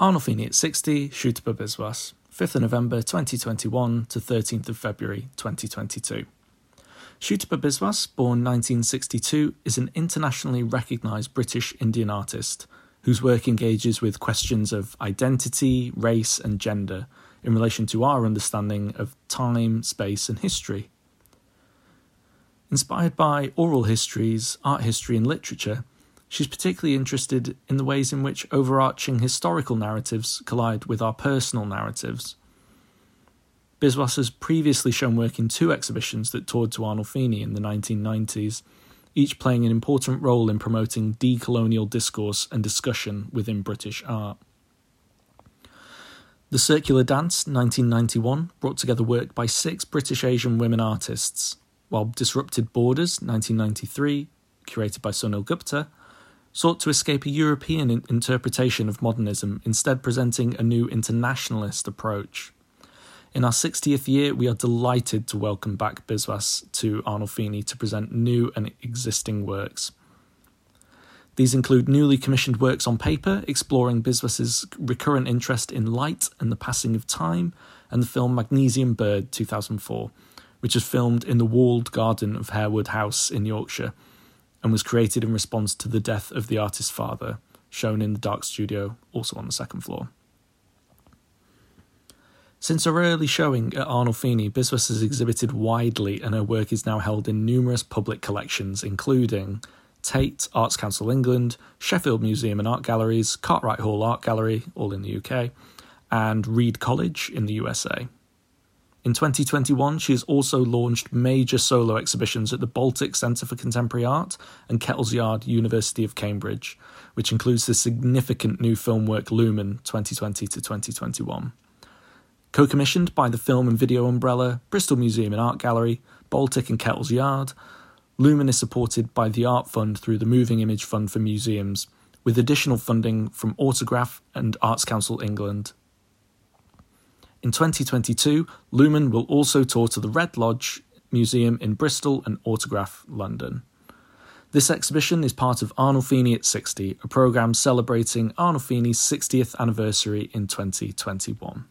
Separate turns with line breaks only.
Arnolfini at 60, Sutapa Biswas, 5th of November 2021 to 13th of February 2022. Sutapa Biswas, born 1962, is an internationally recognised British Indian artist whose work engages with questions of identity, race, and gender in relation to our understanding of time, space, and history. Inspired by oral histories, art history, and literature, She's particularly interested in the ways in which overarching historical narratives collide with our personal narratives. Biswas has previously shown work in two exhibitions that toured to Arnolfini in the 1990s, each playing an important role in promoting decolonial discourse and discussion within British art. The Circular Dance, 1991, brought together work by six British Asian women artists, while Disrupted Borders, 1993, curated by Sunil Gupta, sought to escape a European in- interpretation of modernism, instead, presenting a new internationalist approach. In our 60th year, we are delighted to welcome back Biswas to Arnolfini to present new and existing works. These include newly commissioned works on paper, exploring Biswas's recurrent interest in light and the passing of time, and the film Magnesium Bird 2004, which is filmed in the walled garden of Harewood House in Yorkshire and was created in response to the death of the artist's father, shown in the Dark Studio, also on the second floor. Since her early showing at Arnolfini, Biswas has exhibited widely and her work is now held in numerous public collections, including Tate, Arts Council England, Sheffield Museum and Art Galleries, Cartwright Hall Art Gallery, all in the UK, and Reed College in the USA. In 2021, she has also launched major solo exhibitions at the Baltic Centre for Contemporary Art and Kettle's Yard, University of Cambridge, which includes the significant new film work Lumen 2020 to 2021. Co commissioned by the Film and Video Umbrella, Bristol Museum and Art Gallery, Baltic and Kettle's Yard, Lumen is supported by the Art Fund through the Moving Image Fund for Museums, with additional funding from Autograph and Arts Council England in 2022, Lumen will also tour to the Red Lodge Museum in Bristol and Autograph London. This exhibition is part of Arnolfini at 60, a programme celebrating Arnolfini's 60th anniversary in 2021.